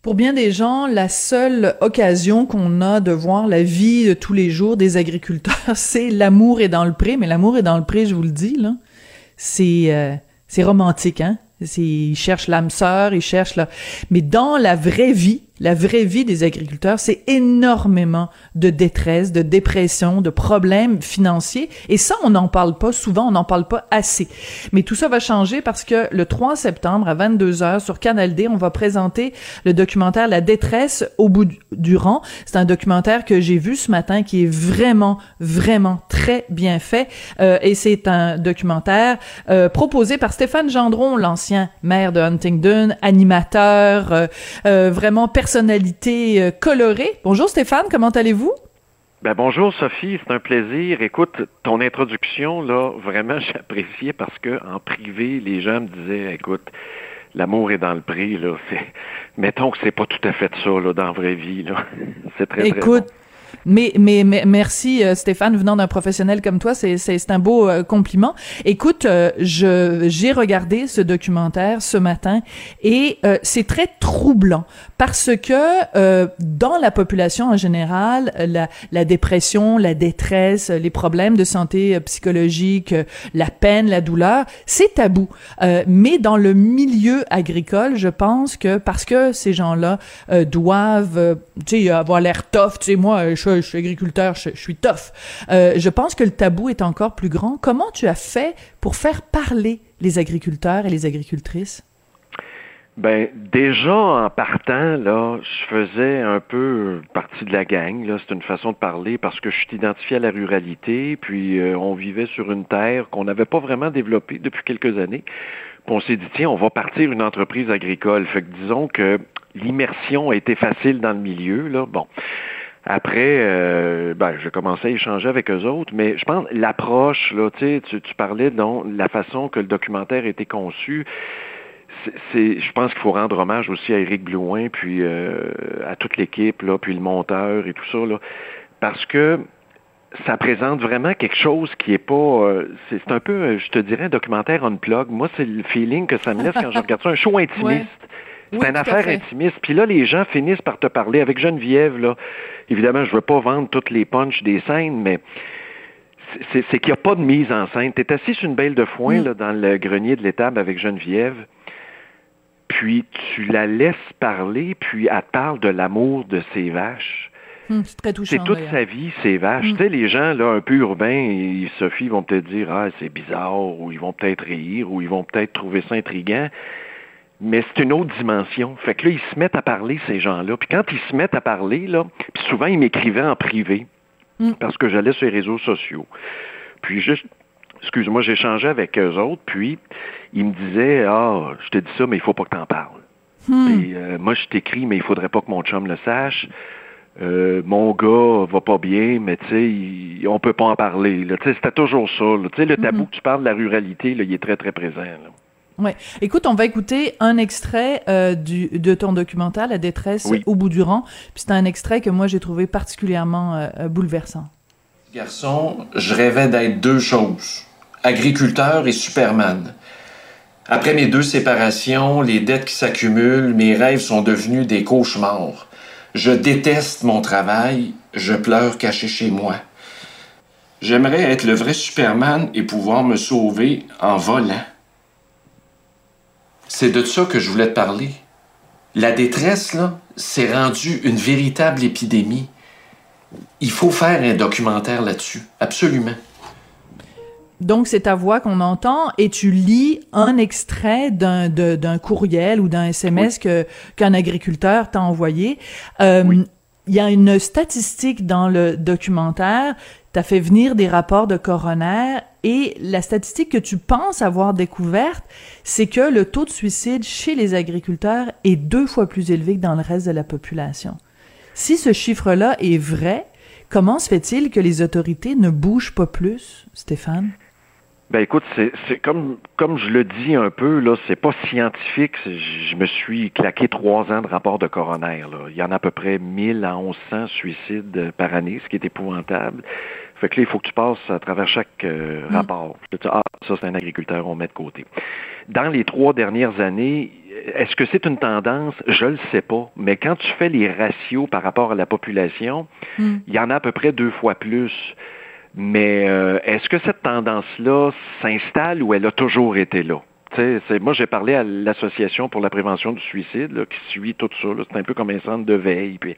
Pour bien des gens, la seule occasion qu'on a de voir la vie de tous les jours des agriculteurs, c'est l'amour est dans le pré. Mais l'amour est dans le pré, je vous le dis, là. C'est euh, c'est romantique, hein? Ils cherchent l'âme sœur, ils cherchent là. Mais dans la vraie vie, la vraie vie des agriculteurs, c'est énormément de détresse, de dépression, de problèmes financiers. Et ça, on n'en parle pas souvent, on n'en parle pas assez. Mais tout ça va changer parce que le 3 septembre à 22 heures sur Canal D, on va présenter le documentaire La détresse au bout du rang. C'est un documentaire que j'ai vu ce matin qui est vraiment, vraiment très bien fait. Euh, et c'est un documentaire euh, proposé par Stéphane Gendron, l'ancien maire de Huntingdon, animateur, euh, euh vraiment personnalité euh, colorée. Bonjour Stéphane, comment allez-vous? Ben bonjour Sophie, c'est un plaisir. Écoute, ton introduction là, vraiment j'appréciais parce que en privé, les gens me disaient, écoute, l'amour est dans le prix là. mettons que c'est pas tout à fait ça là dans la vraie vie là. C'est très écoute, mais, mais, merci euh, Stéphane, venant d'un professionnel comme toi, c'est c'est un beau euh, compliment. Écoute, euh, je j'ai regardé ce documentaire ce matin et c'est très troublant parce que dans la population en général, la, la dépression, la détresse, les problèmes de santé psychologique, la peine, la douleur, c'est tabou. mais dans le milieu agricole, je pense que parce que ces gens-là doivent, tu sais, avoir l'air tough, tu sais, moi, je je, suis agriculteur, je, suis tough. Euh, je pense que le tabou est encore plus grand. Comment tu as fait pour faire parler les agriculteurs et les agricultrices? Ben déjà en partant là, je faisais un peu partie de la gang. Là, c'est une façon de parler parce que je suis identifié à la ruralité, puis euh, on vivait sur une terre qu'on n'avait pas vraiment développée depuis quelques années. Puis on s'est dit tiens, on va partir une entreprise agricole. Fait que disons que l'immersion a été facile dans le milieu là. Bon, après, euh, ben, je commençais à échanger avec eux autres, mais je pense l'approche, là, tu, tu parlais de la façon que le documentaire a été conçu. C'est, je pense qu'il faut rendre hommage aussi à Éric Blouin, puis euh, à toute l'équipe, là, puis le monteur et tout ça, là, parce que ça présente vraiment quelque chose qui est pas. Euh, c'est, un peu, je te dirais, un documentaire on plug. Moi, c'est le feeling que ça me laisse quand je regarde ça, un show intimiste. C'est une affaire intimiste. Puis là, les gens finissent par te parler. Avec Geneviève, là, évidemment, je veux pas vendre toutes les punches des scènes, mais c'est qu'il n'y a pas de mise en scène. Tu es assis sur une belle de foin mm. là, dans le grenier de l'étable avec Geneviève, puis tu la laisses parler, puis elle parle de l'amour de ses vaches. Mm, c'est très touchant. C'est toute sa vie, ses vaches. Mm. Tu sais, les gens là, un peu urbains, et Sophie, vont peut-être dire Ah, c'est bizarre, ou ils vont peut-être rire, ou ils vont peut-être trouver ça intriguant mais c'est une autre dimension. Fait que là, ils se mettent à parler, ces gens-là. Puis quand ils se mettent à parler, là, puis souvent, ils m'écrivaient en privé, mm. parce que j'allais sur les réseaux sociaux. Puis juste, excuse-moi, j'échangeais avec eux autres, puis ils me disaient, ah, je te dis ça, mais il faut pas que t'en parles. Mm. Euh, moi, je t'écris, mais il faudrait pas que mon chum le sache. Euh, mon gars va pas bien, mais tu sais, on peut pas en parler. C'était toujours ça. Tu sais, le tabou mm-hmm. que tu parles de la ruralité, là, il est très, très présent. Là. Ouais. Écoute, on va écouter un extrait euh, du, de ton documentaire, La détresse au bout du rang. Puis c'est un extrait que moi j'ai trouvé particulièrement euh, euh, bouleversant. Garçon, je rêvais d'être deux choses agriculteur et Superman. Après mes deux séparations, les dettes qui s'accumulent, mes rêves sont devenus des cauchemars. Je déteste mon travail, je pleure caché chez moi. J'aimerais être le vrai Superman et pouvoir me sauver en volant. C'est de ça que je voulais te parler. La détresse, là, c'est rendu une véritable épidémie. Il faut faire un documentaire là-dessus, absolument. Donc, c'est ta voix qu'on entend et tu lis un extrait d'un, d'un courriel ou d'un SMS que, qu'un agriculteur t'a envoyé. Euh, il y a une statistique dans le documentaire tu as fait venir des rapports de coroner et la statistique que tu penses avoir découverte, c'est que le taux de suicide chez les agriculteurs est deux fois plus élevé que dans le reste de la population. Si ce chiffre-là est vrai, comment se fait-il que les autorités ne bougent pas plus, Stéphane? Ben écoute, c'est comme comme je le dis un peu là, c'est pas scientifique. Je me suis claqué trois ans de rapport de coroner. Là. Il y en a à peu près 1000 à 1100 suicides par année, ce qui est épouvantable. Fait que là, il faut que tu passes à travers chaque euh, mm. rapport. ah, ça c'est un agriculteur, on met de côté. Dans les trois dernières années, est-ce que c'est une tendance? Je le sais pas. Mais quand tu fais les ratios par rapport à la population, mm. il y en a à peu près deux fois plus. Mais euh, est-ce que cette tendance-là s'installe ou elle a toujours été là? C'est, moi, j'ai parlé à l'Association pour la prévention du suicide qui suit tout ça. C'est un peu comme un centre de veille. Puis,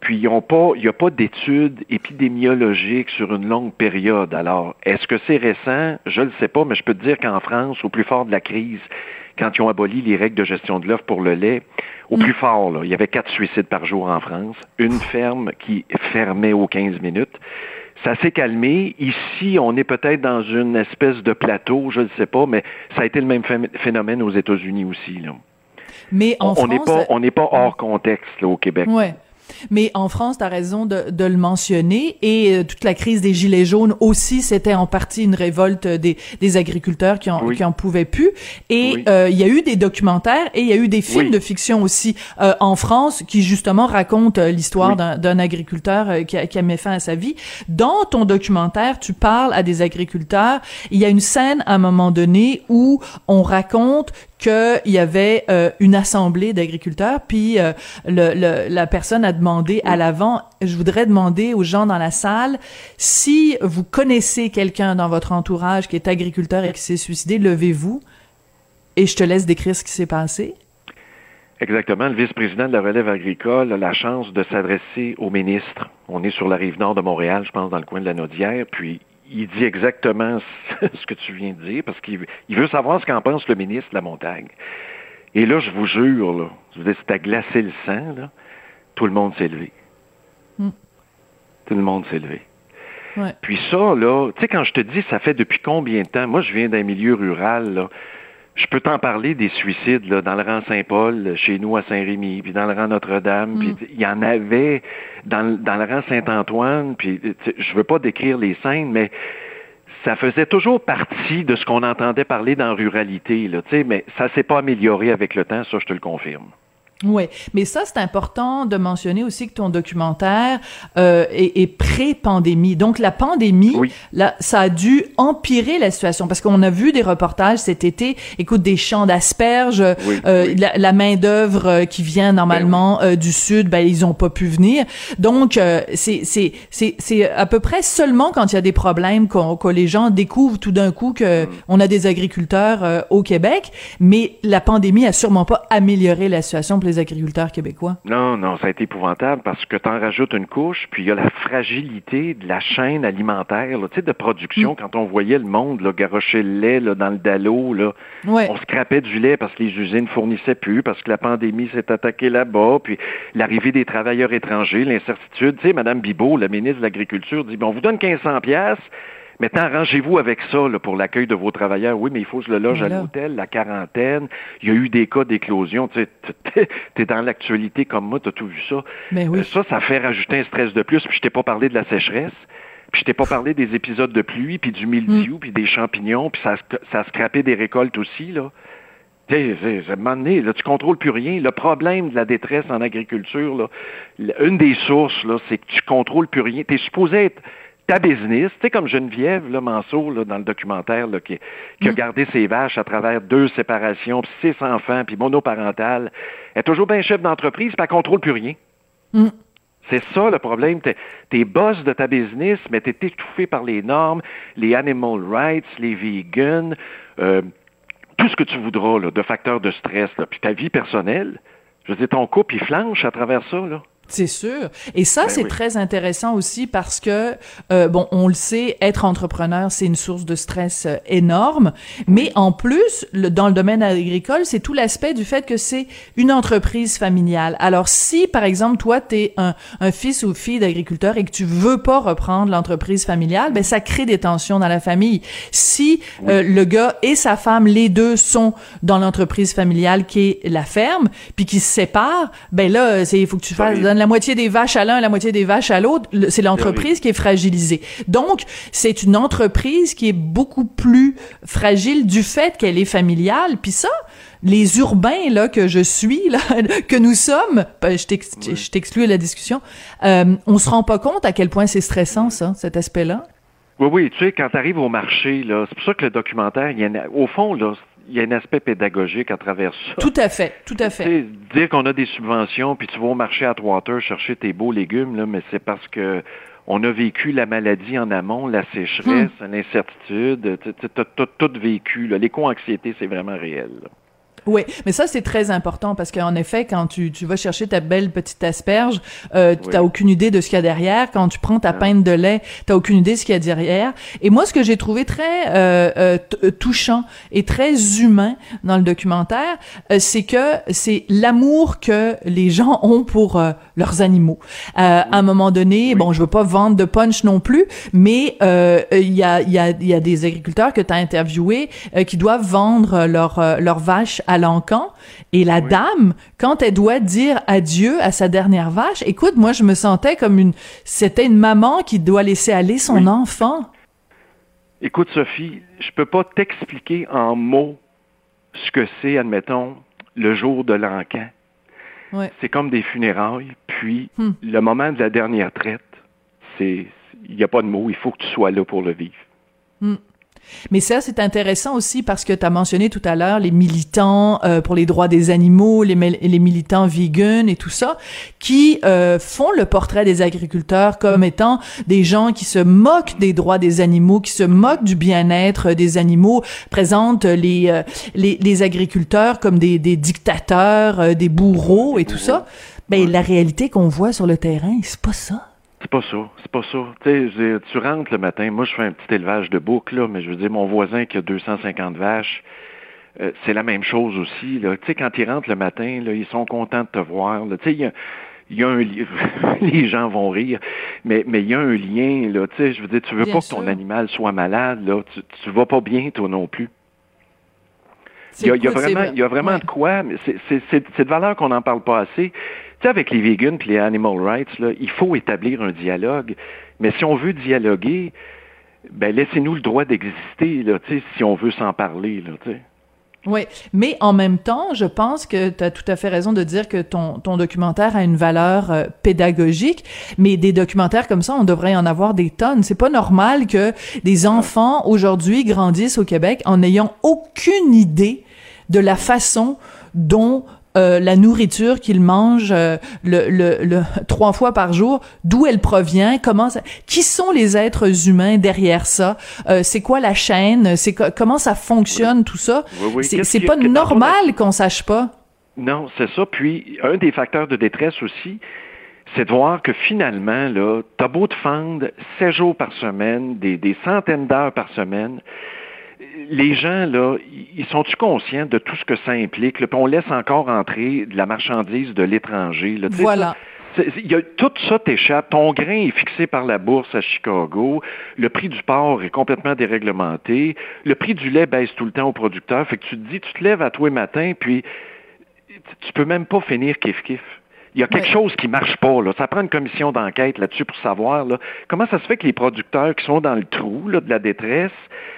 puis ils ont pas, il n'y a pas d'études épidémiologiques sur une longue période. Alors, est-ce que c'est récent? Je ne le sais pas, mais je peux te dire qu'en France, au plus fort de la crise, quand ils ont aboli les règles de gestion de l'œuf pour le lait, au mm. plus fort, là, il y avait quatre suicides par jour en France, une ferme qui fermait aux 15 minutes ça s'est calmé. Ici, on est peut-être dans une espèce de plateau, je ne sais pas, mais ça a été le même phénomène aux États-Unis aussi. Là. Mais en on n'est pas, on n'est pas hors contexte là, au Québec. Ouais. Mais en France, tu as raison de, de, le mentionner, et euh, toute la crise des Gilets jaunes aussi, c'était en partie une révolte des, des agriculteurs qui en, qui en pouvaient plus. Et euh, il y a eu des documentaires et il y a eu des films de fiction aussi euh, en France qui justement racontent l'histoire d'un agriculteur qui a, qui a mis fin à sa vie. Dans ton documentaire, tu parles à des agriculteurs. Il y a une scène à un moment donné où on raconte qu'il y avait euh, une assemblée d'agriculteurs, puis euh, le, la personne a demandé à l'avant, je voudrais demander aux gens dans la salle, si vous connaissez quelqu'un dans votre entourage qui est agriculteur et qui s'est suicidé, levez-vous, et je te laisse décrire ce qui s'est passé. Exactement. Le vice-président de la relève agricole a la chance de s'adresser au ministre. On est sur la rive nord de Montréal, je pense, dans le coin de la Naudière, puis il dit exactement ce que tu viens de dire, parce qu'il veut savoir ce qu'en pense le ministre de la Montagne. Et là, je vous jure, là, c'est à glacer le sang, là, tout le monde s'est levé. Hmm. Tout le monde s'est levé. Puis ça, là, tu sais, quand je te dis, ça fait depuis combien de temps? Moi, je viens d'un milieu rural, là je peux t'en parler des suicides là, dans le rang Saint-Paul, chez nous à Saint-Rémy, puis dans le rang Notre-Dame, puis mm. il y en avait dans, dans le rang Saint-Antoine, puis je veux pas décrire les scènes, mais ça faisait toujours partie de ce qu'on entendait parler dans ruralité, là, mais ça s'est pas amélioré avec le temps, ça je te le confirme. Oui, mais ça c'est important de mentionner aussi que ton documentaire euh, est, est pré-pandémie. Donc la pandémie, là, ça a dû empirer la situation parce qu'on a vu des reportages cet été. Écoute, des champs d'asperges, euh, La, main d'œuvre euh, qui vient normalement ben euh, du sud, ben ils ont pas pu venir. Donc euh, c'est c'est c'est c'est à peu près seulement quand il y a des problèmes que les gens découvrent tout d'un coup que mm. on a des agriculteurs au Québec. Mais la pandémie a sûrement pas amélioré la situation les agriculteurs québécois? Non, non, ça a été épouvantable parce que tu en rajoutes une couche, puis il y a la fragilité de la chaîne alimentaire, tu sais, de production. Mm. Quand on voyait le monde là, garocher le lait là, dans le dallo, là, on scrapait du lait parce que les usines fournissaient plus, parce que la pandémie s'est attaquée là-bas, puis l'arrivée des travailleurs étrangers, l'incertitude. Tu sais, Mme Bibot, la ministre de l'Agriculture, dit, bon, on vous donne 1500 pièces Maintenant, arrangez-vous avec ça pour l'accueil de vos travailleurs. Oui, mais il faut que je le loge à l'hôtel, la quarantaine. Il y a eu des cas d'éclosion. Tu es dans l'actualité comme moi, tu as tout vu ça. Mais oui. Euh, ça, ça fait rajouter un stress de plus. Puis je t'ai pas parlé de la sécheresse. Puis je t'ai pas parlé des épisodes de pluie, puis du mildiou, mm. puis des champignons, puis ça, ça a scrapé des récoltes aussi, là. à un moment donné, là, tu contrôles plus rien. Le problème de la détresse en agriculture, là, une des sources, là, c'est que tu contrôles plus rien. Tu es supposé être ta business, tu sais, comme Geneviève là, Manceau, là, dans le documentaire, là, qui, qui a mm. gardé ses vaches à travers deux séparations, puis six enfants, puis monoparental, elle est toujours bien chef d'entreprise, puis elle contrôle plus rien. Mm. C'est ça le problème. T'es es boss de ta business, mais t'es étouffé par les normes, les animal rights, les vegans, euh, tout ce que tu voudras là, de facteurs de stress, là, puis ta vie personnelle. Je veux dire, ton couple, il flanche à travers ça, là. C'est sûr. Et ça, ben c'est très intéressant aussi parce que, euh, bon, on le sait, être entrepreneur, c'est une source de stress euh, énorme. Mais en plus, le, dans le domaine agricole, c'est tout l'aspect du fait que c'est une entreprise familiale. Alors, si, par exemple, toi, tu es un, un, fils ou fille d'agriculteur et que tu veux pas reprendre l'entreprise familiale, ben ça crée des tensions dans la famille. Si euh, le gars et sa femme, les deux, sont dans l'entreprise familiale qui est la ferme, puis qui se séparent, ben là, il faut que tu fasses donne la moitié des vaches à l'un, la moitié des vaches à l'autre, c'est l'entreprise qui est fragilisée. Donc, c'est une entreprise qui est beaucoup plus fragile du fait qu'elle est familiale. Puis ça, les urbains là que je suis là, que nous sommes, ben, je t'exclus la discussion, euh, on se rend pas compte à quel point c'est stressant ça, cet aspect-là. Oui, oui, tu sais, quand tu arrives au marché, là, c'est pour ça que le documentaire, il y a, au fond, là, il y a un aspect pédagogique à travers ça. Tout à fait, tout à fait. Tu sais, dire qu'on a des subventions, puis tu vas au marché à Atwater chercher tes beaux légumes, là, mais c'est parce que on a vécu la maladie en amont, la sécheresse, hmm. l'incertitude, tu as tout vécu. L'éco-anxiété, c'est vraiment réel. Oui, mais ça c'est très important parce qu'en effet, quand tu, tu vas chercher ta belle petite asperge, euh, tu n'as aucune idée de ce qu'il y a derrière. Quand tu prends ta pinte de lait, tu n'as aucune idée de ce qu'il y a derrière. Et moi, ce que j'ai trouvé très euh, euh, euh touchant et très humain dans le documentaire, euh, c'est que c'est l'amour que les gens ont pour leurs animaux. À un moment donné, bon, je veux pas vendre de punch non plus, mais il y a, y, a, y a des agriculteurs que tu as interviewés qui doivent vendre leurs leur vaches à l'encan. Et la dame, quand elle doit dire adieu à sa dernière vache, écoute, moi, je me sentais comme une, c'était une maman qui doit laisser aller son enfant. Écoute, Sophie, je peux pas t'expliquer en mots ce que c'est, admettons, le jour de l'encan. C'est comme des funérailles, puis hmm. le moment de la dernière traite, c'est, il n'y a pas de mots, il faut que tu sois là pour le vivre. Hmm. Mais ça, c'est intéressant aussi parce que tu as mentionné tout à l'heure les militants euh, pour les droits des animaux, les, les militants vegan et tout ça, qui euh, font le portrait des agriculteurs comme étant des gens qui se moquent des droits des animaux, qui se moquent du bien-être des animaux, présentent les, euh, les, les, agriculteurs comme des, des dictateurs, des bourreaux et tout ça. Ben, la réalité qu'on voit sur le terrain, c'est pas ça. C'est pas ça, c'est pas ça. Tu rentres le matin, moi je fais un petit élevage de boucs, là, mais je veux dire, mon voisin qui a 250 vaches, euh, c'est la même chose aussi. Quand ils rentrent le matin, là, ils sont contents de te voir. Il y a, y a un les gens vont rire, mais mais il y a un lien là. Tu sais, je veux dire, tu veux pas que ton animal soit malade là, tu tu vas pas bien toi non plus. Il y, a, y a vraiment, il y a vraiment de quoi, mais c'est de valeur qu'on n'en parle pas assez. Sais, avec les vegans et les animal rights, là, il faut établir un dialogue. Mais si on veut dialoguer, ben laissez-nous le droit d'exister, là, si on veut s'en parler, là, tu sais. Oui, mais en même temps, je pense que tu as tout à fait raison de dire que ton, ton documentaire a une valeur euh, pédagogique, mais des documentaires comme ça, on devrait en avoir des tonnes. C'est pas normal que des enfants aujourd'hui grandissent au Québec en n'ayant aucune idée de la façon dont euh, la nourriture qu'ils mangent euh, le, le, trois fois par jour, d'où elle provient, comment ça, qui sont les êtres humains derrière ça, euh, c'est quoi la chaîne, c'est comment ça fonctionne tout ça. c'est pas normal qu'on sache pas. Non, c'est ça. Puis un des facteurs de détresse aussi, c'est de voir que finalement, là, t'as beau te fendre 7 jours par semaine, des, des centaines d'heures par semaine, les gens, là, ils sont-tu conscients de tout ce que ça implique? Là, on laisse encore entrer de la marchandise de l'étranger. Voilà. y a, tout ça t'échappe. Ton grain est fixé par la bourse à Chicago. Le prix du porc est complètement déréglementé. Le prix du lait baisse tout le temps aux producteurs. Fait que tu te dis, tu te lèves à toi matin, puis tu peux même pas finir kiff-kiff. Il y a quelque chose qui marche pas. Là. Ça prend une commission d'enquête là-dessus pour savoir là, comment ça se fait que les producteurs qui sont dans le trou là, de la détresse,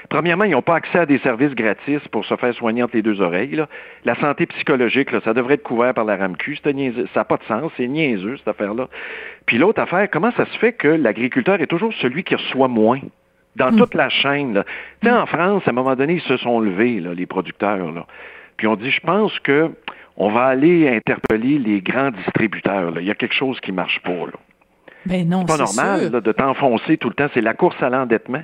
premièrement, ils n'ont pas accès à des services gratis pour se faire soigner entre les deux oreilles. Là. La santé psychologique, là, ça devrait être couvert par la RAMQ. Ça n'a pas de sens. C'est niaiseux, cette affaire-là. Puis l'autre affaire, comment ça se fait que l'agriculteur est toujours celui qui reçoit moins? Dans hmm. toute la chaîne. Là? Tu sais, en France, à un moment donné, ils se sont levés, là, les producteurs. Là. Puis on dit, je pense que on va aller interpeller les grands distributeurs. Il y a quelque chose qui marche pas. Là. Ben non, c'est pas normal de t'enfoncer tout le temps. C'est la course à l'endettement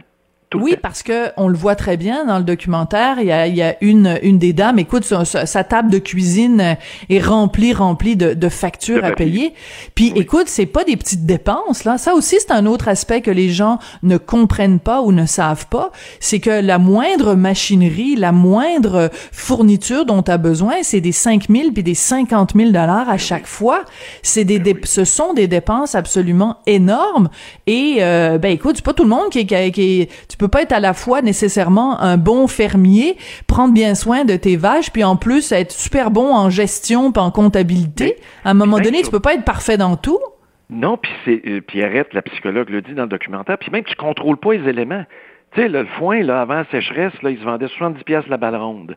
oui, parce que on le voit très bien dans le documentaire. Il y a, il y a une une des dames. Écoute, sa, table de cuisine est remplie, remplie de, de factures à payer. Puis, écoute, c'est pas des petites dépenses là. Ça aussi, c'est un autre aspect que les gens ne comprennent pas ou ne savent pas. C'est que la moindre machinerie, la moindre fourniture dont tu as besoin, c'est des 5 000 puis des 50 000 dollars à chaque fois. C'est des, ben ce sont des dépenses absolument énormes. Et euh, ben écoute, c'est pas tout le monde qui, qui, qui tu peux peux pas être à la fois nécessairement un bon fermier, prendre bien soin de tes vaches, puis en plus être super bon en gestion, puis en comptabilité. à un moment donné, tu peux pas être parfait dans tout. Non, puis c'est euh, Pierrette, la psychologue, le dit dans le documentaire, puis même tu contrôles pas les éléments. Tu sais, le foin, là, avant la sécheresse, là, il se vendait 70 pièces la balle ronde.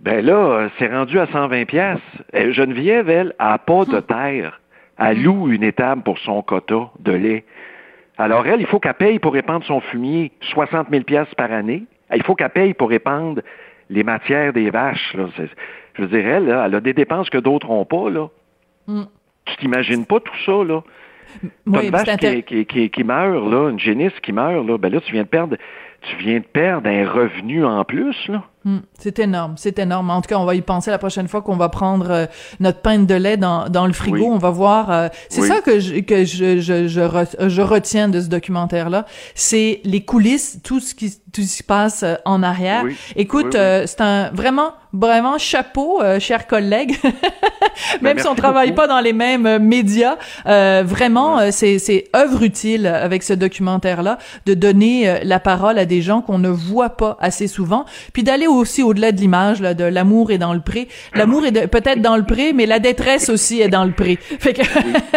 Ben là, euh, c'est rendu à 120 pièces. Geneviève, elle, a pas de terre. Elle loue une étable pour son quota de lait. Alors elle, il faut qu'elle paye pour répandre son fumier 60 000 pièces par année. Il faut qu'elle paye pour répandre les matières des vaches. Là. Je veux dire, elle, elle a des dépenses que d'autres n'ont pas. Là. Mm. Tu t'imagines pas tout ça, là? Oui, une vache qui, qui, qui, meurt, là, une génisse qui meurt, là, ben là, tu viens de perdre, tu viens de perdre un revenu en plus, là. Hmm, c'est énorme, c'est énorme. En tout cas, on va y penser la prochaine fois qu'on va prendre euh, notre pain de lait dans, dans le frigo. On va voir. Euh, c'est ça que je, que je, je, je, retiens de ce documentaire-là. C'est les coulisses, tout ce qui tout ce qui se passe euh, en arrière. Écoute, c'est un vraiment vraiment chapeau, cher collègue. Même ben, si on travaille pas dans les mêmes médias, vraiment, c'est c'est œuvre utile avec ce documentaire-là de donner la parole à des gens qu'on ne voit pas assez souvent, puis d'aller aussi au-delà de l'image de l'amour est dans le pré. L'amour est peut-être dans le pré, mais la détresse aussi est dans le pré. Fait que...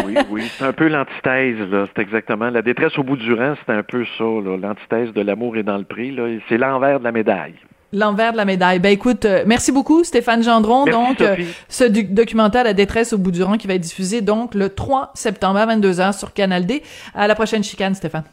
oui, oui, c'est un peu l'antithèse, là. C'est exactement. La détresse au bout du rang, c'est un peu ça, L'antithèse de l'amour est dans le pré, là. C'est l'envers de la médaille. L'envers de la médaille. Ben écoute, euh, merci beaucoup Stéphane Gendron. donc euh, ce documentaire La détresse au bout du rang qui va être diffusé donc le 3 septembre à 22h sur Canal D. À la prochaine chicane Stéphane.